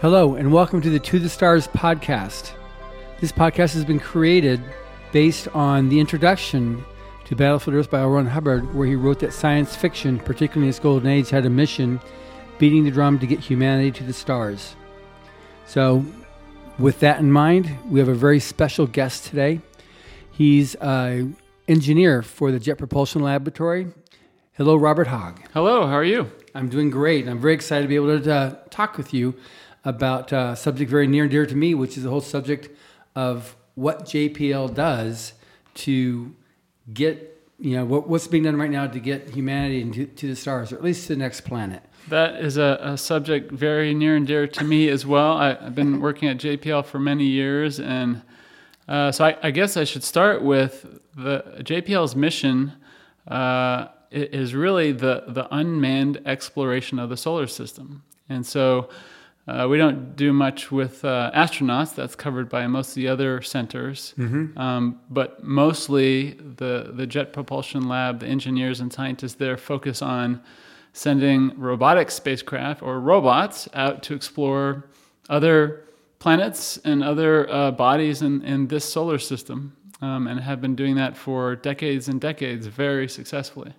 Hello, and welcome to the To the Stars podcast. This podcast has been created based on the introduction to Battlefield Earth by L. Ron Hubbard, where he wrote that science fiction, particularly in its golden age, had a mission beating the drum to get humanity to the stars. So, with that in mind, we have a very special guest today. He's an engineer for the Jet Propulsion Laboratory. Hello, Robert Hogg. Hello, how are you? I'm doing great. I'm very excited to be able to uh, talk with you about a subject very near and dear to me, which is the whole subject of what JPL does to get, you know, what, what's being done right now to get humanity into to the stars, or at least to the next planet. That is a, a subject very near and dear to me as well. I, have been working at JPL for many years, and uh, so I, I, guess I should start with the JPL's mission. Uh, is really the, the unmanned exploration of the solar system. And so uh, we don't do much with uh, astronauts. That's covered by most of the other centers. Mm-hmm. Um, but mostly the, the Jet Propulsion Lab, the engineers and scientists there focus on sending robotic spacecraft or robots out to explore other planets and other uh, bodies in, in this solar system um, and have been doing that for decades and decades very successfully.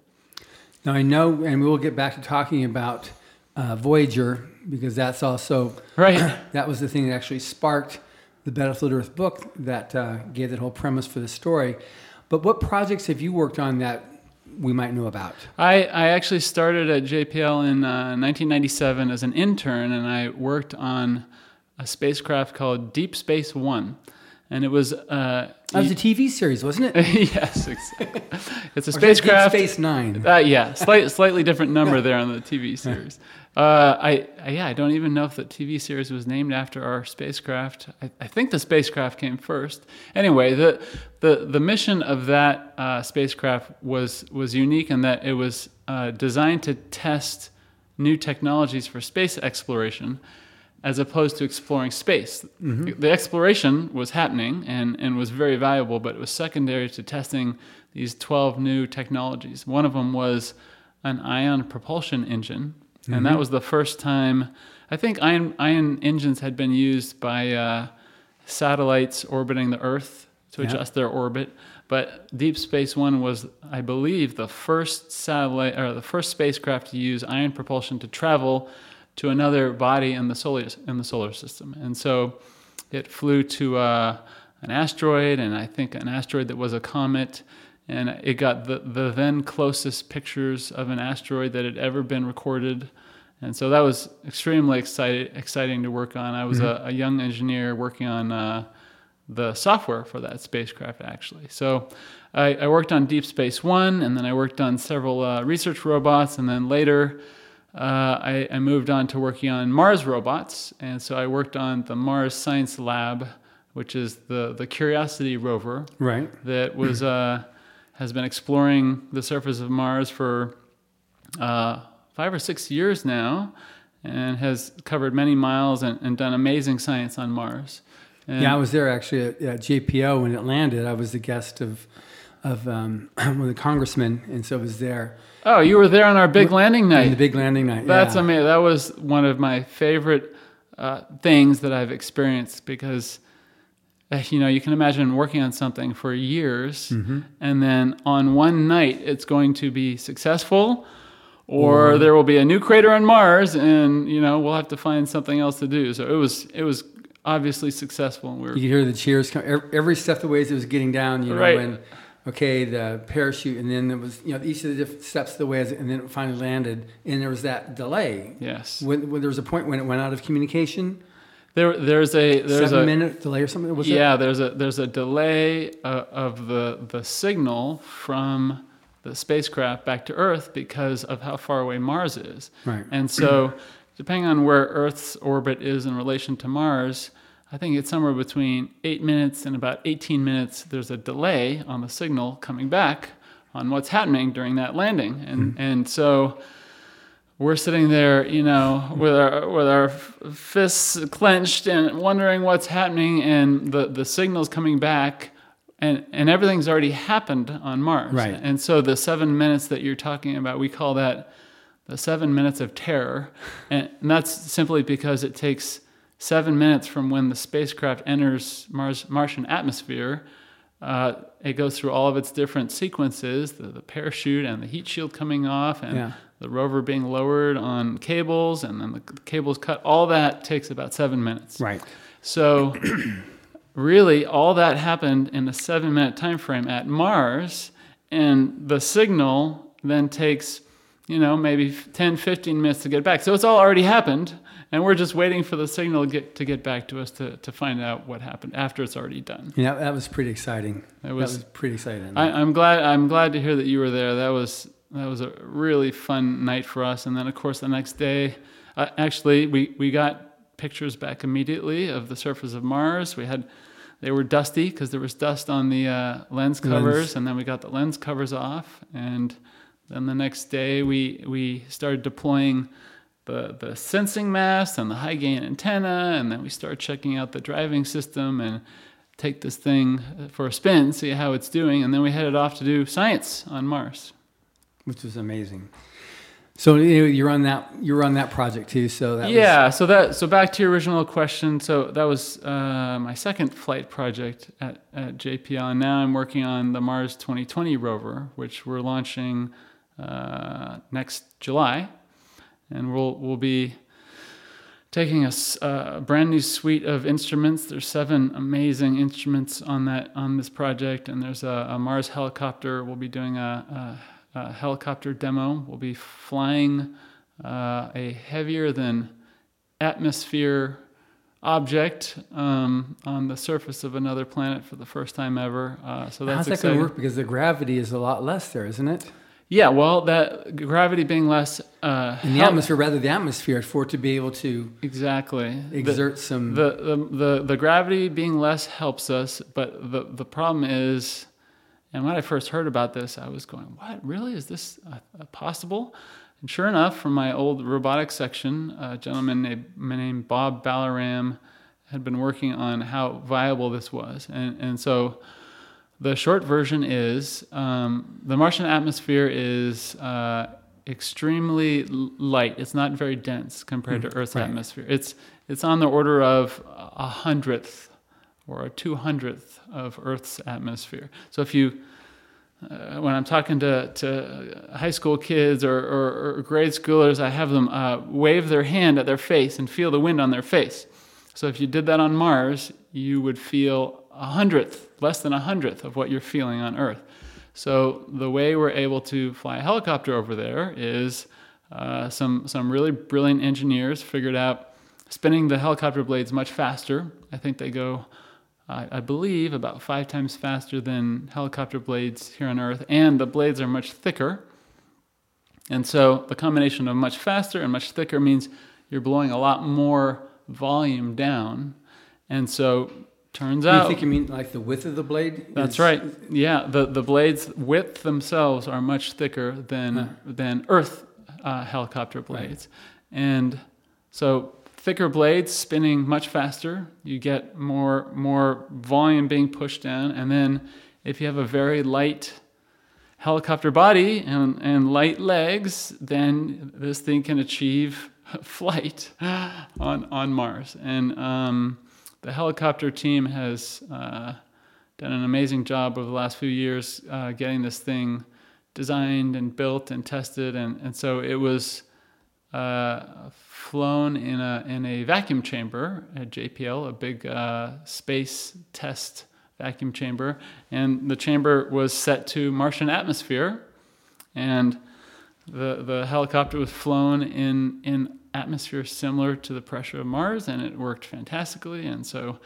Now, I know, and we will get back to talking about uh, Voyager because that's also right. that was the thing that actually sparked the Battlefield Earth book that uh, gave that whole premise for the story. But what projects have you worked on that we might know about? I, I actually started at JPL in uh, 1997 as an intern, and I worked on a spacecraft called Deep Space One and it was uh, that was a TV series, wasn't it? yes, exactly. it's a spacecraft. Space Nine. Uh, yeah, slight, slightly different number there on the TV series. Uh, I, I, yeah, I don't even know if the TV series was named after our spacecraft. I, I think the spacecraft came first. Anyway, the the the mission of that uh, spacecraft was was unique in that it was uh, designed to test new technologies for space exploration as opposed to exploring space. Mm-hmm. The exploration was happening and, and was very valuable, but it was secondary to testing these 12 new technologies. One of them was an ion propulsion engine, mm-hmm. and that mm-hmm. was the first time. I think ion, ion engines had been used by uh, satellites orbiting the Earth to adjust their orbit. But Deep Space One was, I believe, the first satellite or the first spacecraft to use ion propulsion to travel to another body in the solar in the solar system, and so it flew to uh, an asteroid, and I think an asteroid that was a comet, and it got the the then closest pictures of an asteroid that had ever been recorded. And so that was extremely excited, exciting to work on. I was mm-hmm. a, a, young engineer working on uh, the software for that spacecraft, actually. So I, I, worked on Deep Space One, and then I worked on several uh, research robots, and then later uh, I, I, moved on to working on Mars robots, and so I worked on the Mars Science Lab, which is the the Curiosity rover, right? That was uh, has been exploring the surface of Mars for uh, five or six years now, and has covered many miles and, and done amazing science on Mars. And yeah, I was there actually at, at JPL when it landed. I was the guest of of um, one of the congressmen, and so I was there. Oh, you were there on our big landing night. The big landing night. That's yeah. amazing. That was one of my favorite uh, things that I've experienced because, uh, you know, you can imagine working on something for years, mm-hmm. and then on one night it's going to be successful, or, there will be a new crater on Mars, and you know we'll have to find something else to do. So it was it was obviously successful. and We were, you hear the cheers come every step of the ways it was getting down. You know, right. when okay, the parachute, and then there was, you know, each of the different steps of the way, and then it finally landed, and there was that delay. Yes. When, when there was a point when it went out of communication. There, there's a there's seven a minute delay or something. Was yeah, it? there's a there's a delay uh, of the the signal from the spacecraft back to Earth because of how far away Mars is. Right. And so, depending on where Earth's orbit is in relation to Mars, I think it's somewhere between eight minutes and about 18 minutes. There's a delay on the signal coming back on what's happening during that landing, and mm-hmm. and so we're sitting there, you know, with our with our fists clenched and wondering what's happening, and the the signal's coming back. And, and everything's already happened on Mars. Right. And so the seven minutes that you're talking about, we call that the seven minutes of terror. And, and that's simply because it takes seven minutes from when the spacecraft enters Mars Martian atmosphere. Uh, it goes through all of its different sequences, the, the parachute and the heat shield coming off, and Yeah. the rover being lowered on cables, and then the cables cut. All that takes about seven minutes. Right. So, really, all that happened in a seven minute time frame at Mars, and the signal then takes, you know, maybe 10, 15 minutes to get back. So, it's all already happened, and we're just waiting for the signal to get, to get back to us to, to find out what happened after it's already done. Yeah, that was pretty exciting. It was- that was pretty exciting. I, I'm glad. I'm glad to hear that you were there. That was that was a really fun night for us. And then, of course, the next day, uh, actually, we we got pictures back immediately of the surface of Mars. We had they were dusty because there was dust on the uh, lens covers, Lens. and then we got the lens covers off. And then the next day, we we started deploying. The, the sensing mast and the high gain antenna, and then we start checking out the driving system and take this thing for a spin, see how it's doing, and then we headed off to do science on Mars. which was amazing. So you're on that you're on that project too. So that yeah, so that so back to your original question. So that was uh, my second flight project at, at JPL, and now I'm working on the Mars 2020 rover, which we're launching uh, next July, and we'll we'll be taking a brand new suite of instruments. There's seven amazing instruments on that on this project, and there's a, a Mars helicopter. We'll be doing a, a, a helicopter demo. We'll be flying uh, a heavier than atmosphere object um, on the surface of another planet for the first time ever. Uh, so that's How's that going to work? Because the gravity is a lot less there, isn't it? Yeah, well, that gravity being less uh, In the help- atmosphere, rather the atmosphere, for it to be able to exactly The- exert some. the, the the the gravity being less helps us, but the the problem is, and when I first heard about this, I was going, "What? Really? Is this uh, possible?" And sure enough, from my old robotics section, a gentleman named, named Bob Balaram had been working on how viable this was, and and so. The short version is um, the Martian atmosphere is uh, extremely light. It's not very dense compared to Earth's right. atmosphere. It's it's on the order of a hundredth or a two hundredth of Earth's atmosphere. So if you uh, when I'm talking to, to high school kids or, or, or grade schoolers, I have them uh, wave their hand at their face and feel the wind on their face. So if you did that on Mars, you would feel a hundredth, less than a hundredth of what you're feeling on Earth. So the way we're able to fly a helicopter over there is uh, some some really brilliant engineers figured out spinning the helicopter blades much faster. I think they go, I I believe, about five times faster than helicopter blades here on Earth, and the blades are much thicker. And so the combination of much faster and much thicker means you're blowing a lot more volume down. And so turns out. you think you mean like the width of the blade? that's is- right. Yeah, the the blades width themselves are much thicker than Huh. than Earth uh, helicopter blades, and so thicker blades spinning much faster. You get more more volume being pushed down, and then if you have a very light helicopter body and, and light legs, then this thing can achieve flight on on Mars. And um, the helicopter team has uh, done an amazing job over the last few years uh, getting this thing designed and built and tested. And, and so it was uh, flown in a, in a vacuum chamber at JPL, a big uh, space test vacuum chamber. And the chamber was set to Martian atmosphere. And the, the helicopter was flown in, in atmosphere similar to the pressure of Mars, and it worked fantastically. And so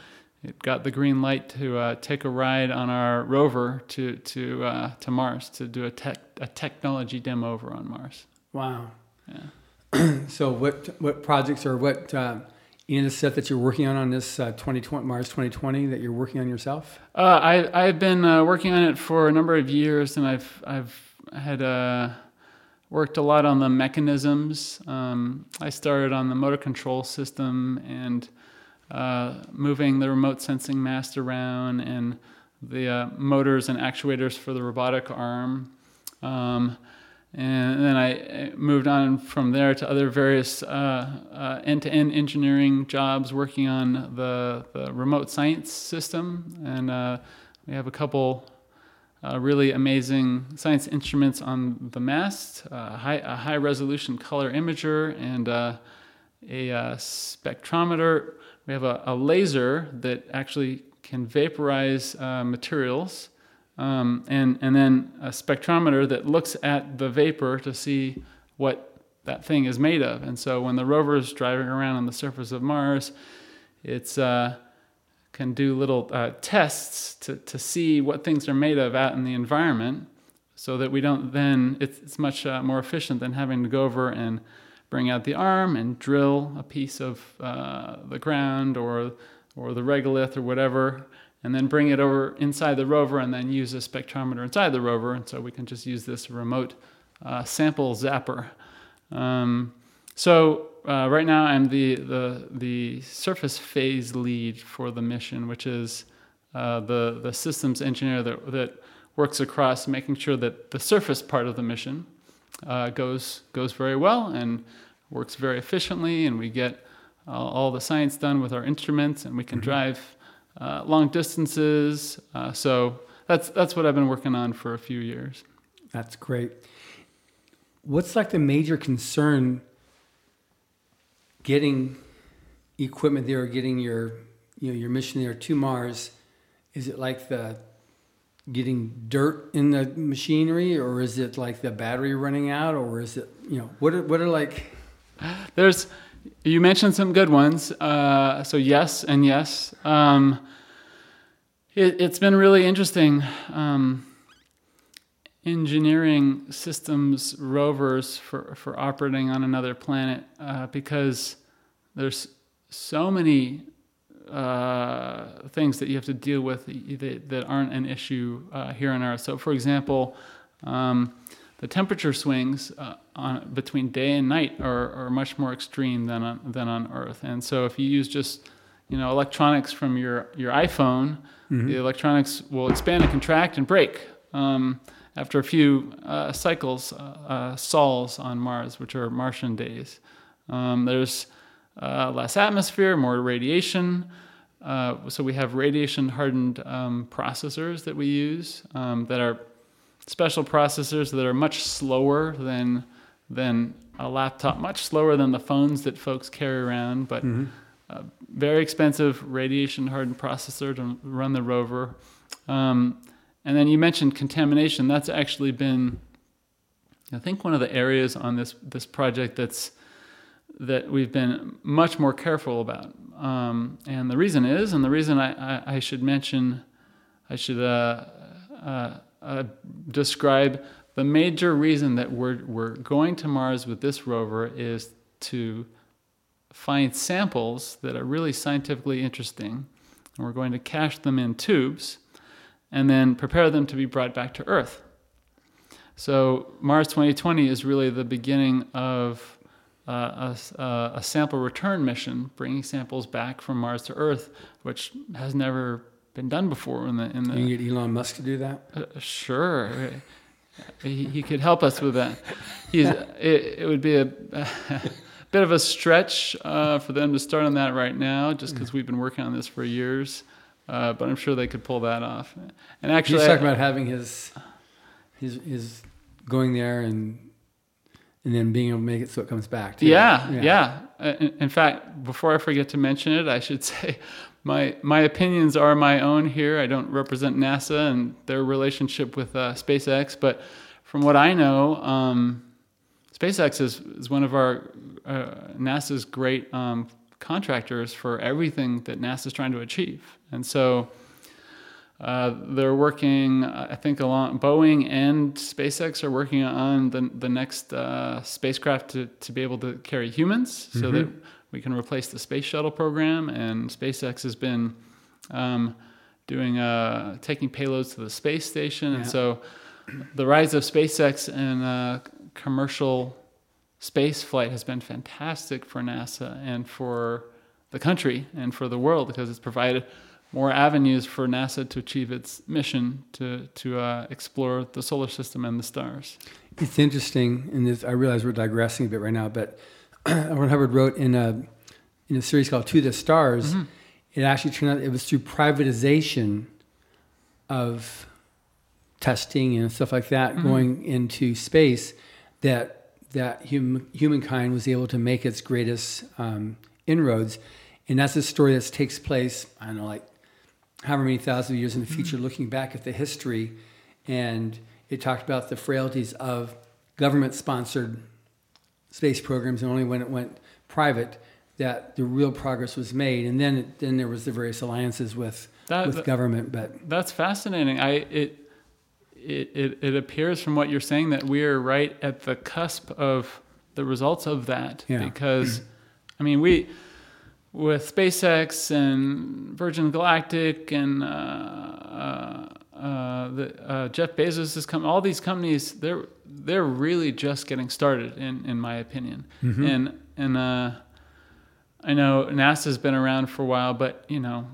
it got the green light to uh, take a ride on our rover to to uh, to Mars to do a tech a technology demo over on Mars. Wow. Yeah. So what what projects or what uh, any of the stuff that you're working on on this uh, 2020 Mars 2020 that you're working on yourself? Uh, I I've been uh, working on it for a number of years, and I've I've had uh, worked a lot on the mechanisms. Um, I started on the motor control system and uh, moving the remote sensing mast around and the uh, motors and actuators for the robotic arm. Um, and then I moved on from there to other various uh, uh, end-to-end engineering jobs, working on the, the remote science system, and uh, we have a couple uh, really amazing science instruments on the mast, uh, high, a high-resolution color imager, and uh, a spectrometer. We have a, a, laser that actually can vaporize materials um, and, and then a spectrometer that looks at the vapor to see what that thing is made of. And so when the rover is driving around on the surface of Mars, it's uh, can do little uh, tests to, to see what things are made of out in the environment so that we don't then, it's, it's much uh, more efficient than having to go over and bring out the arm and drill a piece of uh, the ground or, or the regolith or whatever and then bring it over inside the rover and then use a spectrometer inside the rover. And so we can just use this remote uh, sample zapper. Um, so uh, right now I'm the, the, the surface phase lead for the mission, which is uh, the, the systems engineer that, that works across making sure that the surface part of the mission uh, goes, goes very well and works very efficiently, and we get all the science done with our instruments, and we can mm-hmm. drive uh, long distances. Uh, so that's that's what I've been working on for a few years. That's great. What's like the major concern getting equipment there or getting your you know your mission there to Mars? Is it like the getting dirt in the machinery or is it like the battery running out or is it you know what are, what are like there's you mentioned some good ones. Uh, so yes and yes. Um, it, has been really interesting. Um, engineering systems rovers for, for operating on another planet uh, because there's so many uh, things that you have to deal with that, that aren't an issue uh, here on Earth. So, for example, um, the temperature swings uh, on, between day and night are, are much more extreme than on, than on Earth. And so if you use just you know electronics from your, your iPhone, mm-hmm. the electronics will expand and contract and break um, after a few uh, cycles, uh, uh sols on Mars, which are Martian days. Um, there's uh, less atmosphere, more radiation. Uh, so we have radiation hardened um, processors that we use um, that are special processors that are much slower than than a laptop, much slower than the phones that folks carry around, but mm-hmm. a very expensive radiation hardened processor to run the rover. Um, and then you mentioned contamination. That's actually been, I think, one of the areas on this this project that's that we've been much more careful about. Um, and the reason is, and the reason I, I, I should mention, I should uh, uh, uh, describe the major reason that we're, we're going to Mars with this rover is to find samples that are really scientifically interesting. And we're going to cache them in tubes and then prepare them to be brought back to Earth. So, Mars 2020 is really the beginning of uh, a, a, sample return mission, bringing samples back from Mars to Earth, which has never been done before in the in the. You can get Elon Musk to do that. Uh, sure, he, he could help us with that. He's it, it would be a, a bit of a stretch uh, for them to start on that right now, just because we've been working on this for years. Uh, but I'm sure they could pull that off. And actually, he's talking about having his his his going there and and then being able to make it so it comes back. Yeah, yeah. yeah. Uh, in, in, fact, before I forget to mention it, I should say my my opinions are my own here. I don't represent NASA and their relationship with uh, SpaceX, but from what I know, um, SpaceX is, is one of our uh, NASA's great um, contractors for everything that NASA is trying to achieve, and so. Uh, they're working, I think, along Boeing and SpaceX are working on the, the next uh, spacecraft to, to be able to carry humans so mm-hmm. that we can replace the space shuttle program, and SpaceX has been um, doing uh, taking payloads to the space station, yeah. and so the rise of SpaceX and uh, commercial space flight has been fantastic for NASA and for the country and for the world because it's provided more avenues for NASA to achieve its mission to to uh, explore the solar system and the stars. it's interesting, and this, I realize we're digressing a bit right now, but Ron Hubbard wrote in a in a series called "To the Stars." Mm-hmm. It actually turned out it was through privatization of testing and stuff like that Mm-hmm. going into space that that hum, humankind was able to make its greatest um, inroads, and that's a story that takes place. I don't know, like however many thousand years in the future, looking back at the history, and it talked about the frailties of government-sponsored space programs, and only when it went private that the real progress was made. And then, then there was the various alliances with That- with that- government. But That's fascinating. I it, it it it appears from what you're saying that we are right at the cusp of the results of that. Yeah. Because, I mean, we with SpaceX and Virgin Galactic and uh, uh, uh, the, uh, Jeff Bezos has come. All these companies, they're they're really just getting started, in in my opinion. And and uh, I know NASA's been around for a while, but you know,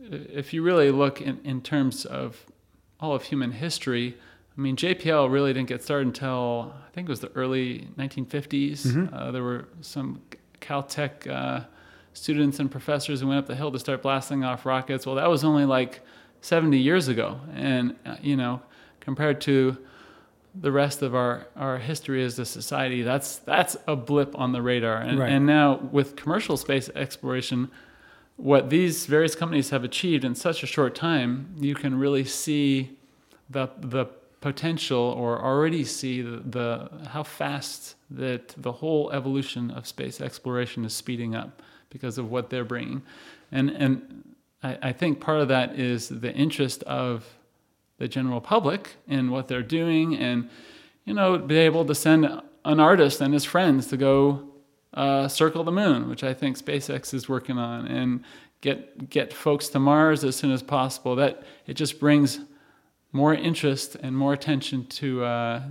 if you really look in, in terms of all of human history, I mean, JPL really didn't get started until I think it was the early 1950s. Uh, there were some Caltech uh, students and professors who went up the hill to start blasting off rockets. Well, that was only like 70 years ago, and uh, you know, compared to the rest of our, our history as a society, that's that's a blip on the radar. And, Right. and now with commercial space exploration, what these various companies have achieved in such a short time, you can really see the the potential or already see the, the how fast that the whole evolution of space exploration is speeding up because of what they're bringing. And and I, I think part of that is the interest of the general public in what they're doing and you know be able to send an artist and his friends to go uh, circle the moon which i think spacex is working on and get get folks to mars as soon as possible that it just brings more interest and more attention to uh,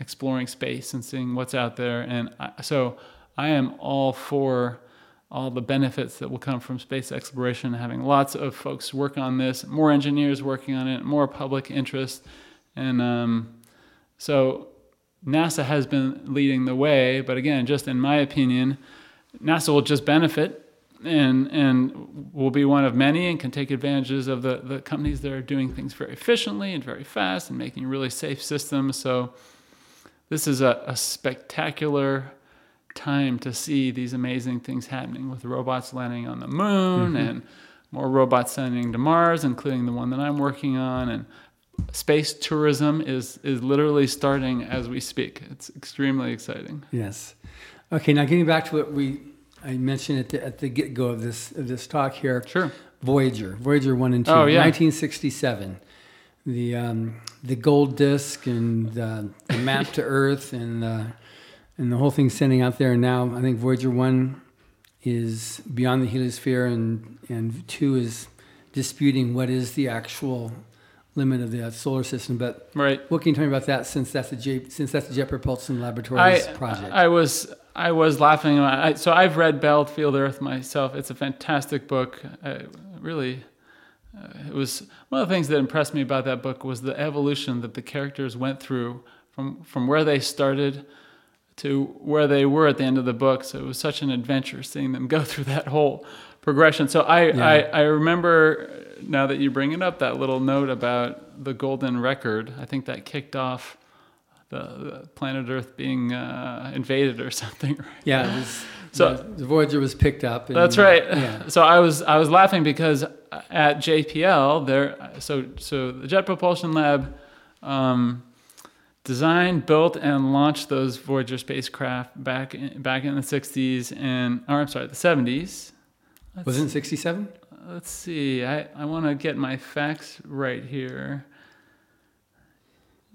exploring space and seeing what's out there and I, so i am all for all the benefits that will come from space exploration, having lots of folks work on this, more engineers working on it, more public interest. And um, so NASA has been leading the way, but again, just in my opinion, NASA will just benefit and, and will be one of many and can take advantages of the, the companies that are doing things very efficiently and very fast and making really safe systems. So this is a, a spectacular time to see these amazing things happening with robots landing on the moon mm-hmm. and more robots landing to Mars, including the one that I'm working on. And space tourism is is literally starting as we speak. It's extremely exciting. yes, okay. Now getting back to what we I mentioned at the, at the get go of this of this talk here. Sure. Voyager, Voyager one and two, Oh, yeah. 1967. The um, the gold disc and the, the map to Earth and uh, and the whole thing sending out there. And now I think Voyager one is beyond the heliosphere, and and two is disputing what is the actual limit of the solar system. But Right. what can you tell me about that? Since that's a J, since that's the Jet Propulsion Laboratories I, project. I was I was laughing. I, so I've read Battlefield Earth myself. It's a fantastic book. I really, uh, it was one of the things that impressed me about that book was the evolution that the characters went through from from where they started to where they were at the end of the book. So it was such an adventure seeing them go through that whole progression. So I Yeah. I, I remember now that you bring it up that little note about the golden record. I think that kicked off the, the planet Earth being uh, invaded or something. Right? yeah, was, So- the, the Voyager was picked up. and- That's right. Yeah. So I was I was laughing because at JPL there so so the Jet Propulsion Lab um, designed, built, and launched those Voyager spacecraft back in, back in the '60s and or I'm sorry the '70s. Let's, Was it in 67? Uh, let's see. I, I want to get my facts right here.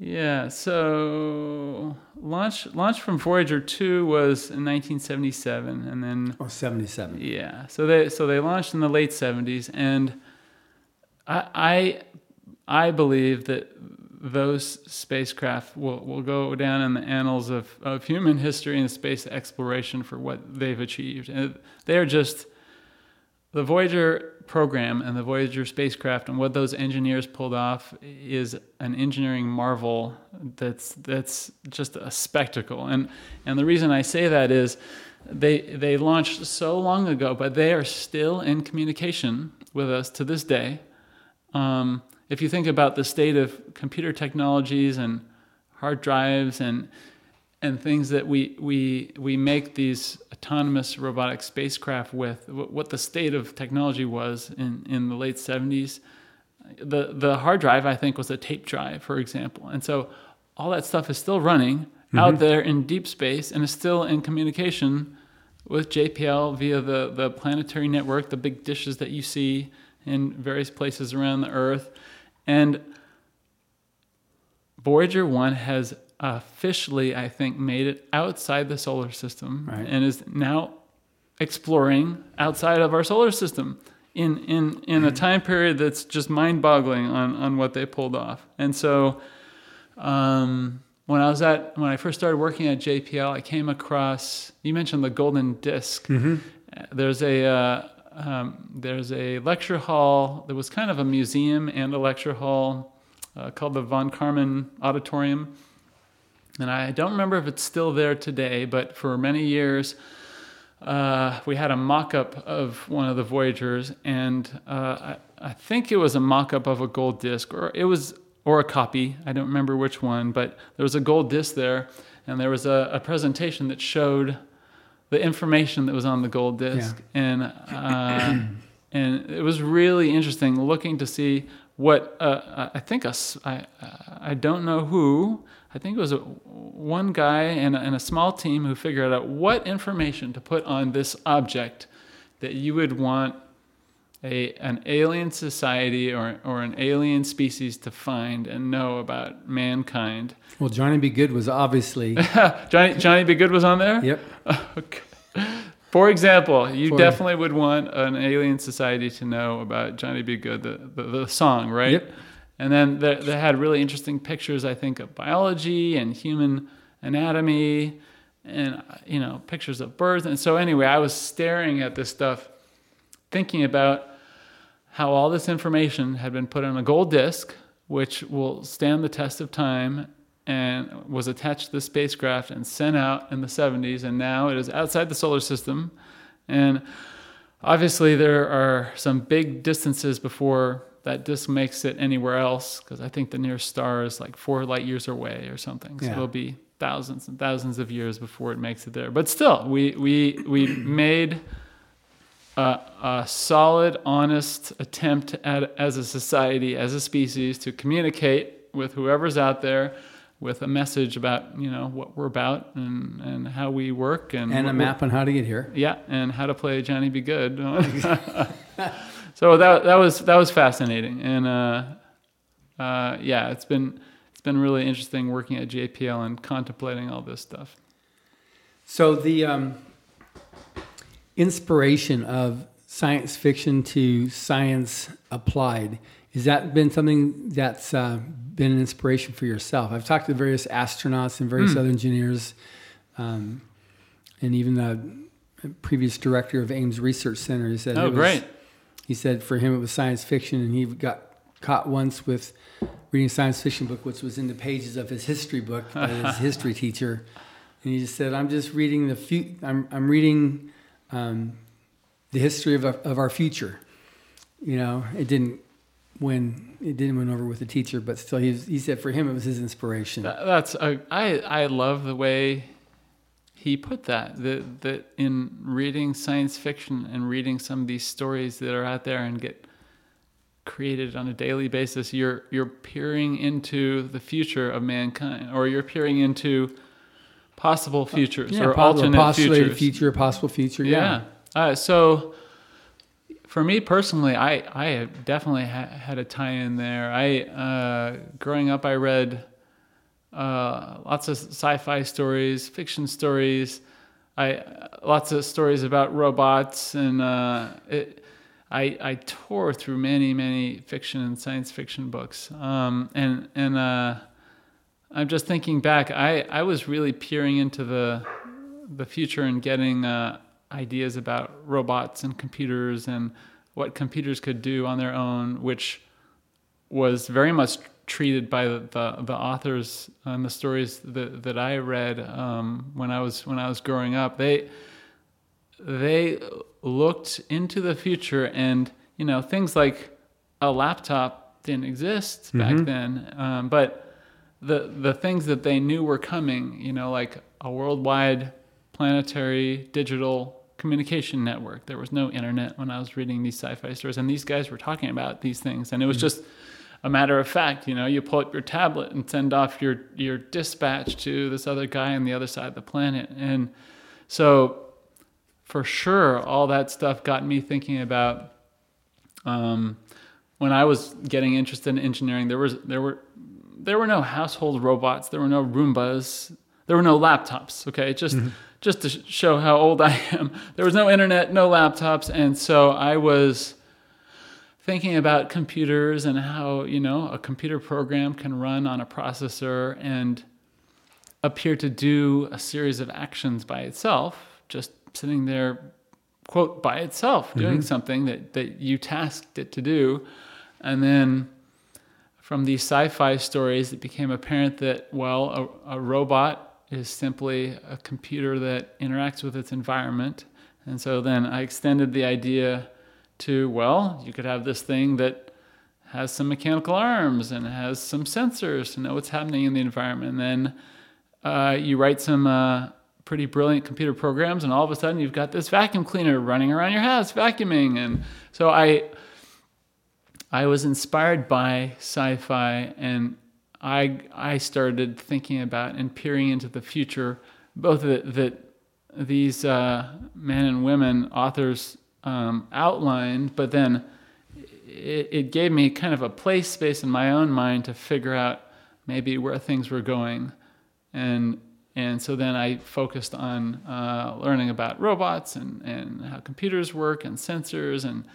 Yeah, so launch launch from Voyager 2 was in 1977 and then Oh, 77. yeah. So they so they launched in the late seventies, and I I I believe that those spacecraft will, will go down in the annals of, of human history and space exploration for what they've achieved. And they are just the Voyager program and the Voyager spacecraft and what those engineers pulled off is an engineering marvel that's that's just a spectacle. And and the reason I say that is they they launched so long ago, but they are still in communication with us to this day. Um, if you think about the state of computer technologies and hard drives and and things that we we we make these autonomous robotic spacecraft with what the state of technology was in in the late 70s the the hard drive i think was a tape drive for example. And so all that stuff is still running mm-hmm. out there in deep space and is still in communication with JPL via the the planetary network the big dishes that you see in various places around the earth. And Voyager 1 has officially, I think, made it outside the solar system right. and is now exploring outside of our solar system in in in a time period that's just mind-boggling on on what they pulled off. And so, um, when I was at when I first started working at JPL, I came across you mentioned the Golden disk mm-hmm. There's a uh, um, there's a lecture hall that was kind of a museum and a lecture hall uh, called the Von Karman Auditorium and I don't remember if it's still there today, but for many years, uh, we had a mock up of one of the Voyagers, and uh, I, I, think it was a mock up of a gold disc, or it was, or a copy. I don't remember which one, but there was a gold disc there, and there was a, a presentation that showed the information that was on the gold disc, yeah. and uh, and it was really interesting looking to see what uh, I think us I I don't know who I think it was a, one guy and a, and a small team who figured out what information to put on this object that you would want a an alien society or or an alien species to find and know about mankind. Well, Johnny B. Goode was obviously Johnny Johnny B. Goode was on there. Yep. okay. For example, you For, definitely would want an alien society to know about Johnny B. Goode, the, the, the song, right? Yep. And then they, had really interesting pictures, I think, of biology and human anatomy and, you know, pictures of birds. And so, anyway, I was staring at this stuff, thinking about how all this information had been put on a gold disc, which will stand the test of time and was attached to the spacecraft and sent out in the 70s. And now it is outside the solar system. And obviously, there are some big distances before that disk makes it anywhere else because I think the nearest star is like four light years away or something. So yeah. it'll be thousands and thousands of years before it makes it there. But still, we we we made a, a solid, honest attempt at as a society, as a species, to communicate with whoever's out there with a message about you know what we're about and, and how we work and and a map on how to get here. Yeah, and how to play Johnny B. Goode. so that that was that was fascinating, and uh, uh, yeah, it's been it's been really interesting working at JPL and contemplating all this stuff. So the um, inspiration of science fiction to science applied has that been something that's uh, been an inspiration for yourself? I've talked to various astronauts and various mm. other engineers, um, and even the previous director of Ames Research Center. He said, "Oh, was, great." He said for him it was science fiction, and he got caught once with reading a science fiction book, which was in the pages of his history book by his history teacher, and he just said, "I'm just reading the fu- I'm I'm reading um, the history of of our future." You know, it didn't win it didn't win over with the teacher, but still, he was, he said for him it was his inspiration. That, that's a, I I love the way he put that, that that in reading science fiction and reading some of these stories that are out there and get created on a daily basis you're you're peering into the future of mankind or you're peering into possible futures yeah, or alternate postulated futures. future possible future yeah, yeah. Uh, so for me personally i i definitely ha- had a tie-in there. I uh, growing up i read uh, lots of sci-fi stories, fiction stories. I lots of stories about robots, and uh, it, I I tore through many many fiction and science fiction books. Um, and and uh, I'm just thinking back. I I was really peering into the the future and getting uh, ideas about robots and computers and what computers could do on their own, which was very much treated by the, the, the authors and the stories that, that I read um, when I was when I was growing up. They they looked into the future, and you know things like a laptop didn't exist back Mhm. then, um, but the the things that they knew were coming, you know, like a worldwide planetary digital communication network. There was no internet when I was reading these sci-fi stories, and these guys were talking about these things, and it was just a matter of fact. You know, you pull up your tablet and send off your your dispatch to this other guy on the other side of the planet, and so for sure, all that stuff got me thinking about. Um, when I was getting interested in engineering, there was there were there were no household robots, there were no Roombas, there were no laptops. Okay, just just to show how old I am, there was no internet, no laptops, and so I was thinking about computers and how you know a computer program can run on a processor and appear to do a series of actions by itself, just sitting there, quote, by itself, mm-hmm. doing something that, that you tasked it to do. And then from these sci fi stories, it became apparent that, well, a, a robot is simply a computer that interacts with its environment. And so then I extended the idea to, well, you could have this thing that has some mechanical arms and has some sensors to know what's happening in the environment. And then uh, you write some uh, pretty brilliant computer programs, and all of a sudden you've got this vacuum cleaner running around your house vacuuming. And so I, I was inspired by sci-fi, and I I started thinking about and peering into the future, both that that these uh, men and women authors um, outlined, but then it, it gave me kind of a place space in my own mind to figure out maybe where things were going. And and so then I focused on uh, learning about robots and, and how computers work and sensors and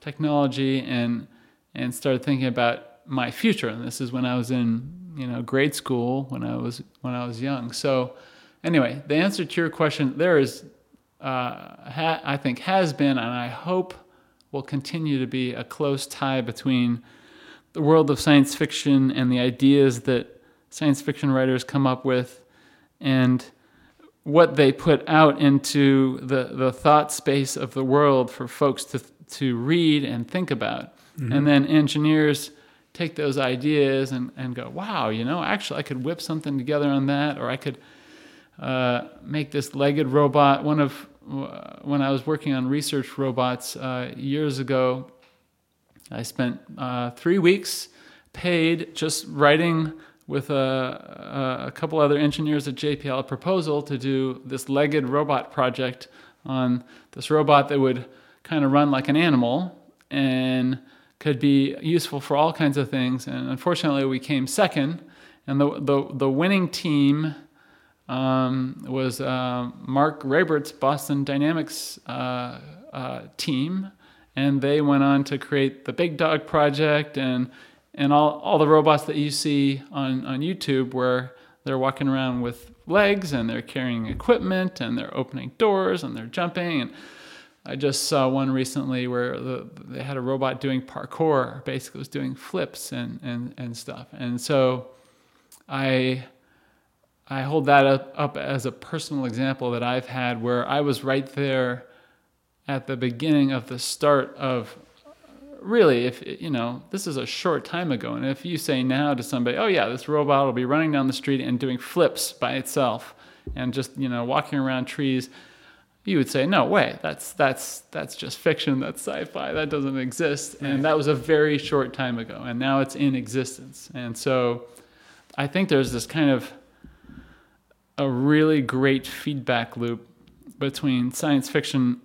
technology and and started thinking about my future. And this is when I was in you know grade school when I was when I was young. So anyway the answer to your question there is uh, ha- I think has been and I hope will continue to be a close tie between the world of science fiction and the ideas that science fiction writers come up with and what they put out into the, the thought space of the world for folks to, to read and think about. And then engineers take those ideas and, and go, wow, you know, actually I could whip something together on that, or I could uh, make this legged robot. One of when I was working on research robots uh, years ago, I spent uh, three weeks paid just writing with a, a couple other engineers at JPL a proposal to do this legged robot project on this robot that would kind of run like an animal and could be useful for all kinds of things. And unfortunately, we came second, and the the, the winning team um, was uh, Marc Raibert's Boston Dynamics uh, uh, team, and they went on to create the Big Dog project and and all, all the robots that you see on, on YouTube where they're walking around with legs and they're carrying equipment and they're opening doors and they're jumping and I just saw one recently where the, they had a robot doing parkour, basically was doing flips and, and, and stuff. And so I I hold that up, up as a personal example that I've had where I was right there at the beginning of the start of really if you know this is a short time ago. And if you say now to somebody oh yeah this robot will be running down the street and doing flips by itself and just you know walking around trees you would say no way. That's that's that's just fiction. That's sci-fi. That doesn't exist. And that was a very short time ago and now it's in existence. And so i think there's this kind of a really great feedback loop between science fiction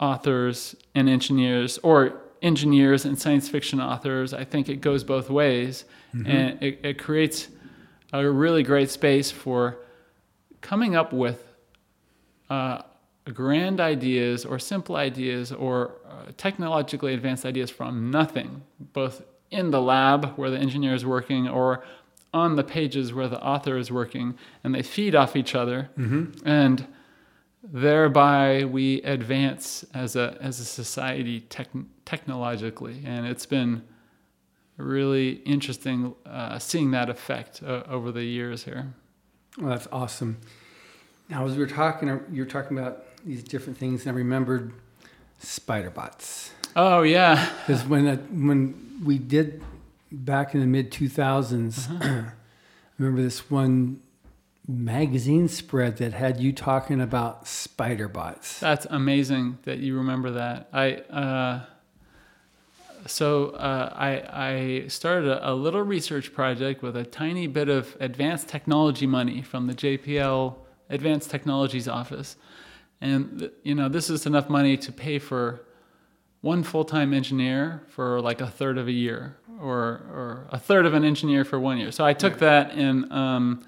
authors and engineers or engineers and science fiction authors. I think it goes both ways and it, it creates a really great space for coming up with uh, grand ideas or simple ideas or uh, technologically advanced ideas from nothing, both in the lab where the engineer is working or on the pages where the author is working, and they feed off each other. And thereby we advance as a as a society tech, technologically, and it's been really interesting uh, seeing that effect uh, over the years here. Well, that's awesome. Now, as we were talking, you were talking about these different things, and I remembered spider bots. Oh yeah, because when uh, when we did back in the mid two thousands, uh-huh. I remember this one magazine spread that had you talking about spider bots. That's amazing that you remember that. I uh, so uh, I I started a, a, little research project with a tiny bit of advanced technology money from the JPL Advanced Technologies office, and you know this is enough money to pay for one full-time engineer for like a third of a year or or a third of an engineer for one year. So I took that and um,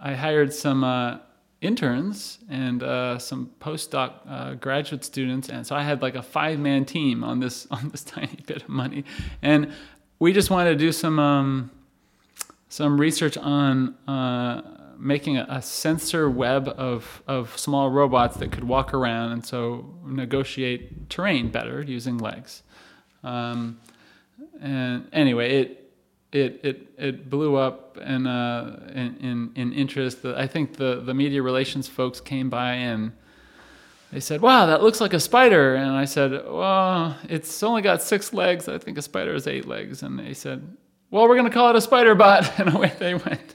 I hired some uh, interns and uh, some postdoc uh, graduate students, and so I had like a five-man team on this on this tiny bit of money, and we just wanted to do some um, some research on uh, making a, a, sensor web of of small robots that could walk around and so negotiate terrain better using legs. Um, and anyway, it it it it blew up in uh, in, in, in interest. I think the the media relations folks came by and they said, "Wow, that looks like a spider." And I said, "Well, it's only got six legs. I think a spider has eight legs." And they said, "Well, we're going to call it a spider bot." And away they went.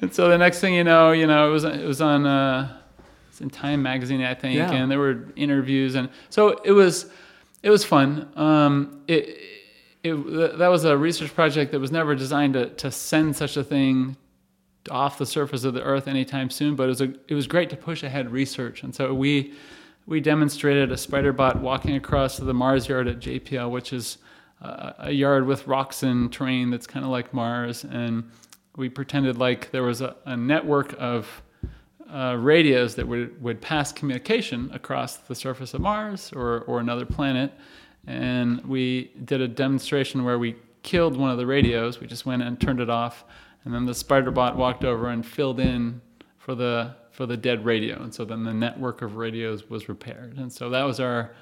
and so the next thing you know, you know, it was it was on uh, it's in Time magazine, I think, yeah. and there were interviews, and so it was it was fun. Um, it it, that was a research project that was never designed to, to send such a thing off the surface of the earth anytime soon, but it was, a, it was great to push ahead research. And so we, we demonstrated a spider bot walking across the Mars yard at JPL, which is uh, a yard with rocks and terrain that's kind of like Mars. And we pretended like there was a, a network of uh, radios that would, would pass communication across the surface of Mars or, or another planet and we did a demonstration where we killed one of the radios. We just went and turned it off, and then the spider bot walked over and filled in for the for the dead radio, and so then the network of radios was repaired. And so that was our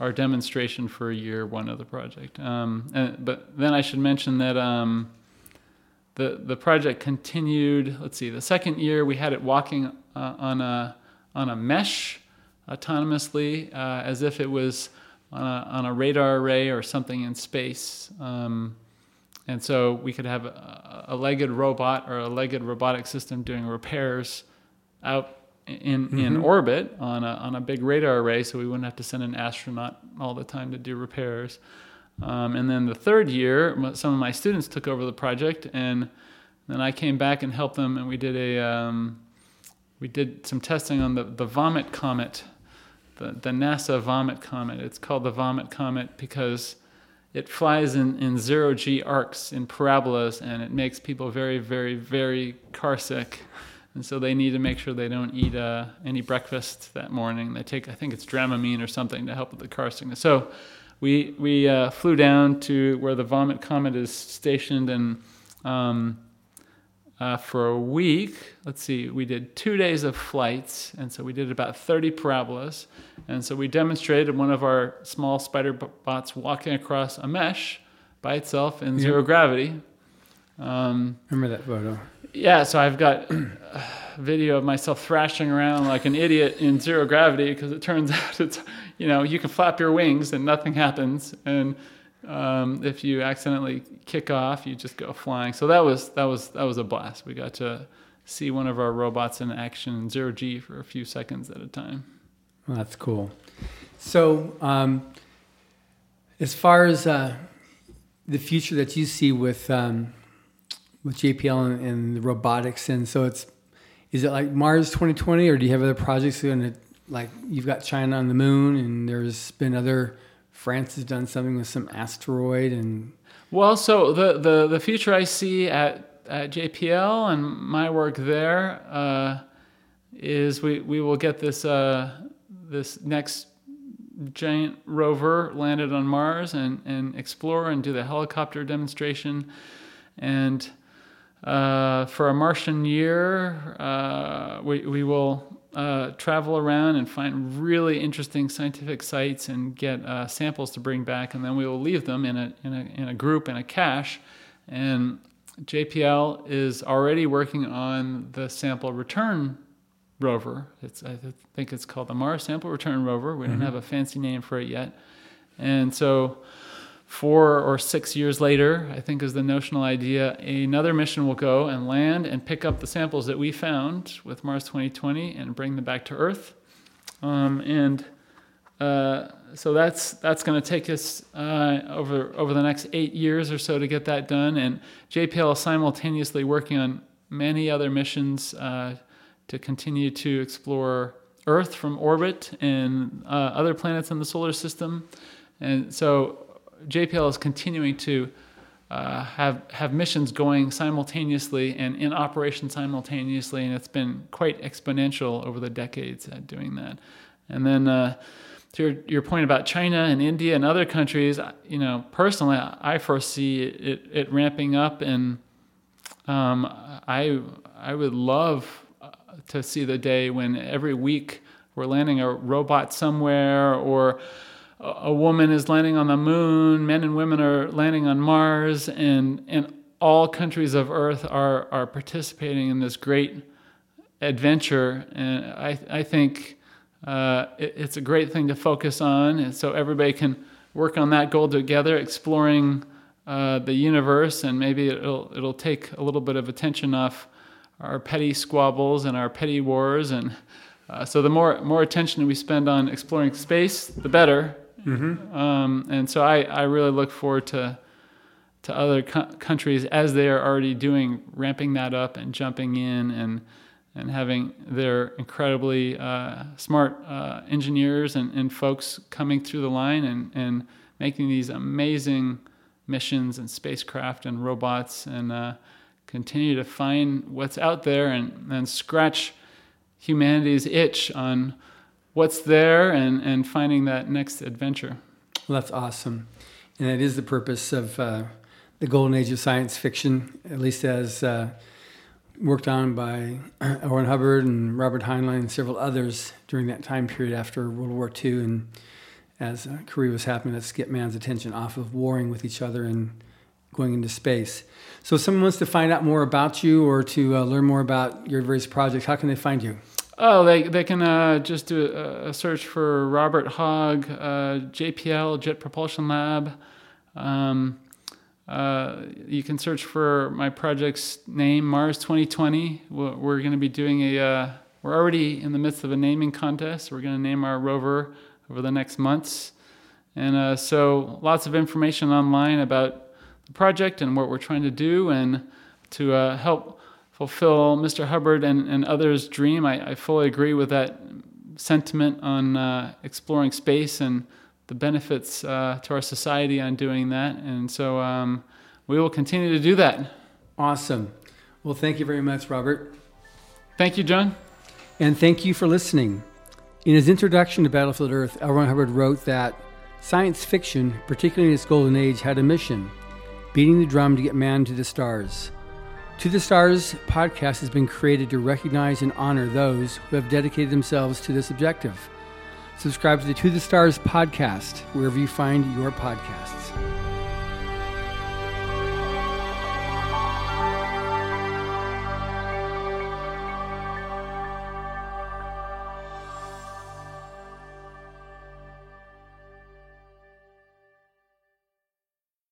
our demonstration for year one of the project. Um, and, but then I should mention that um, the the project continued. Let's see, the second year we had it walking uh, on a on a mesh autonomously, uh, as if it was on a, on a radar array or something in space. Um, and so we could have a, a, legged robot or a legged robotic system doing repairs out in, mm-hmm. in orbit on a, on a big radar array so we wouldn't have to send an astronaut all the time to do repairs. Um, and then the third year, some of my students took over the project, and then I came back and helped them, and we did a um, we did some testing on the, the Vomit Comet the, the NASA Vomit Comet. It's called the Vomit Comet because it flies in, in zero G arcs in parabolas and it makes people very, very, very car sick. And so they need to make sure they don't eat uh, any breakfast that morning. They take, I think it's Dramamine or something to help with the car sickness. So we, we uh, flew down to where the Vomit Comet is stationed and um, uh, for a week. Let's see, we did two days of flights, and so we did about 30 parabolas. And so we demonstrated one of our small spider bots walking across a mesh by itself in zero gravity. Um, Remember that photo? Yeah, so I've got a video of myself thrashing around like an idiot in zero gravity because it turns out it's, you know, you can flap your wings and nothing happens. And um, if you accidentally kick off, you just go flying. So that was that was that was a blast. We got to see one of our robots in action in zero G for a few seconds at a time. Well, that's cool. So, um, as far as uh, the future that you see with um, with JPL and, and, the robotics, and so it's is it like Mars 2020, or do you have other projects to like you've got China on the moon, and there's been other France has done something with some asteroid and. Well, so the, the, the future I see at, at JPL and my work there uh, is we, we will get this uh, this next giant rover landed on Mars and, and explore and do the helicopter demonstration. And uh, for a Martian year, uh, we, we will uh, travel around and find really interesting scientific sites and get uh, samples to bring back, and then we will leave them in a, in a, in a group, in a cache. And JPL is already working on the sample return rover. It's, I think it's called the Mars Sample Return Rover. We mm-hmm. don't have a fancy name for it yet. And so four or six years later, I think is the notional idea, another mission will go and land and pick up the samples that we found with Mars 2020 and bring them back to Earth. Um, and uh, so that's that's going to take us uh, over over the next eight years or so to get that done. And JPL is simultaneously working on many other missions uh, to continue to explore Earth from orbit and uh, other planets in the solar system. And so JPL is continuing to uh, have have missions going simultaneously and in operation simultaneously, and it's been quite exponential over the decades at doing that. And then uh, to your, your point about China and India and other countries, you know, personally, I foresee it, it ramping up, and um, I I would love uh, to see the day when every week we're landing a robot somewhere or a woman is landing on the moon, men and women are landing on Mars, and, and all countries of Earth are, are participating in this great adventure. And I, I think uh, it, it's a great thing to focus on, and so everybody can work on that goal together, exploring uh, the universe, and maybe it'll, it'll take a little bit of attention off our petty squabbles and our petty wars. And uh, so the more, more attention we spend on exploring space, the better Mm-hmm. Um, and so I, I really look forward to to other co- countries as they are already doing, ramping that up and jumping in and and having their incredibly uh, smart uh, engineers and, and folks coming through the line and, and making these amazing missions and spacecraft and robots and uh, continue to find what's out there and, and scratch humanity's itch on what's there and, and finding that next adventure. Well, that's awesome. And it is the purpose of uh, the golden age of science fiction, at least as uh, worked on by. Ron Hubbard and Robert Heinlein and several others during that time period after World War II. And as uh, Korea was happening, let's get man's attention off of warring with each other and going into space. So, if someone wants to find out more about you or to uh, learn more about your various projects, how can they find you? Oh, they they can uh, just do a, a, search for Robert Hogg, uh, JPL Jet Propulsion Lab. Um, uh, you can search for my project's name, Mars 2020. We're, we're going to be doing a. Uh, we're already in the midst of a naming contest. We're going to name our rover over the next months, and uh, so lots of information online about the project and what we're trying to do, and to uh, help fulfill Mr. Hubbard and, and others' dream. I, I fully agree with that sentiment on uh, exploring space and the benefits uh, to our society on doing that. And so um, we will continue to do that. Awesome. Well, thank you very much, Robert. Thank you, John. And thank you for listening. In his introduction to Battlefield Earth, L. Ron Hubbard wrote that science fiction, particularly in its golden age, had a mission beating the drum to get man to the stars. To the Stars podcast has been created to recognize and honor those who have dedicated themselves to this objective. Subscribe to the To the Stars podcast wherever you find your podcasts.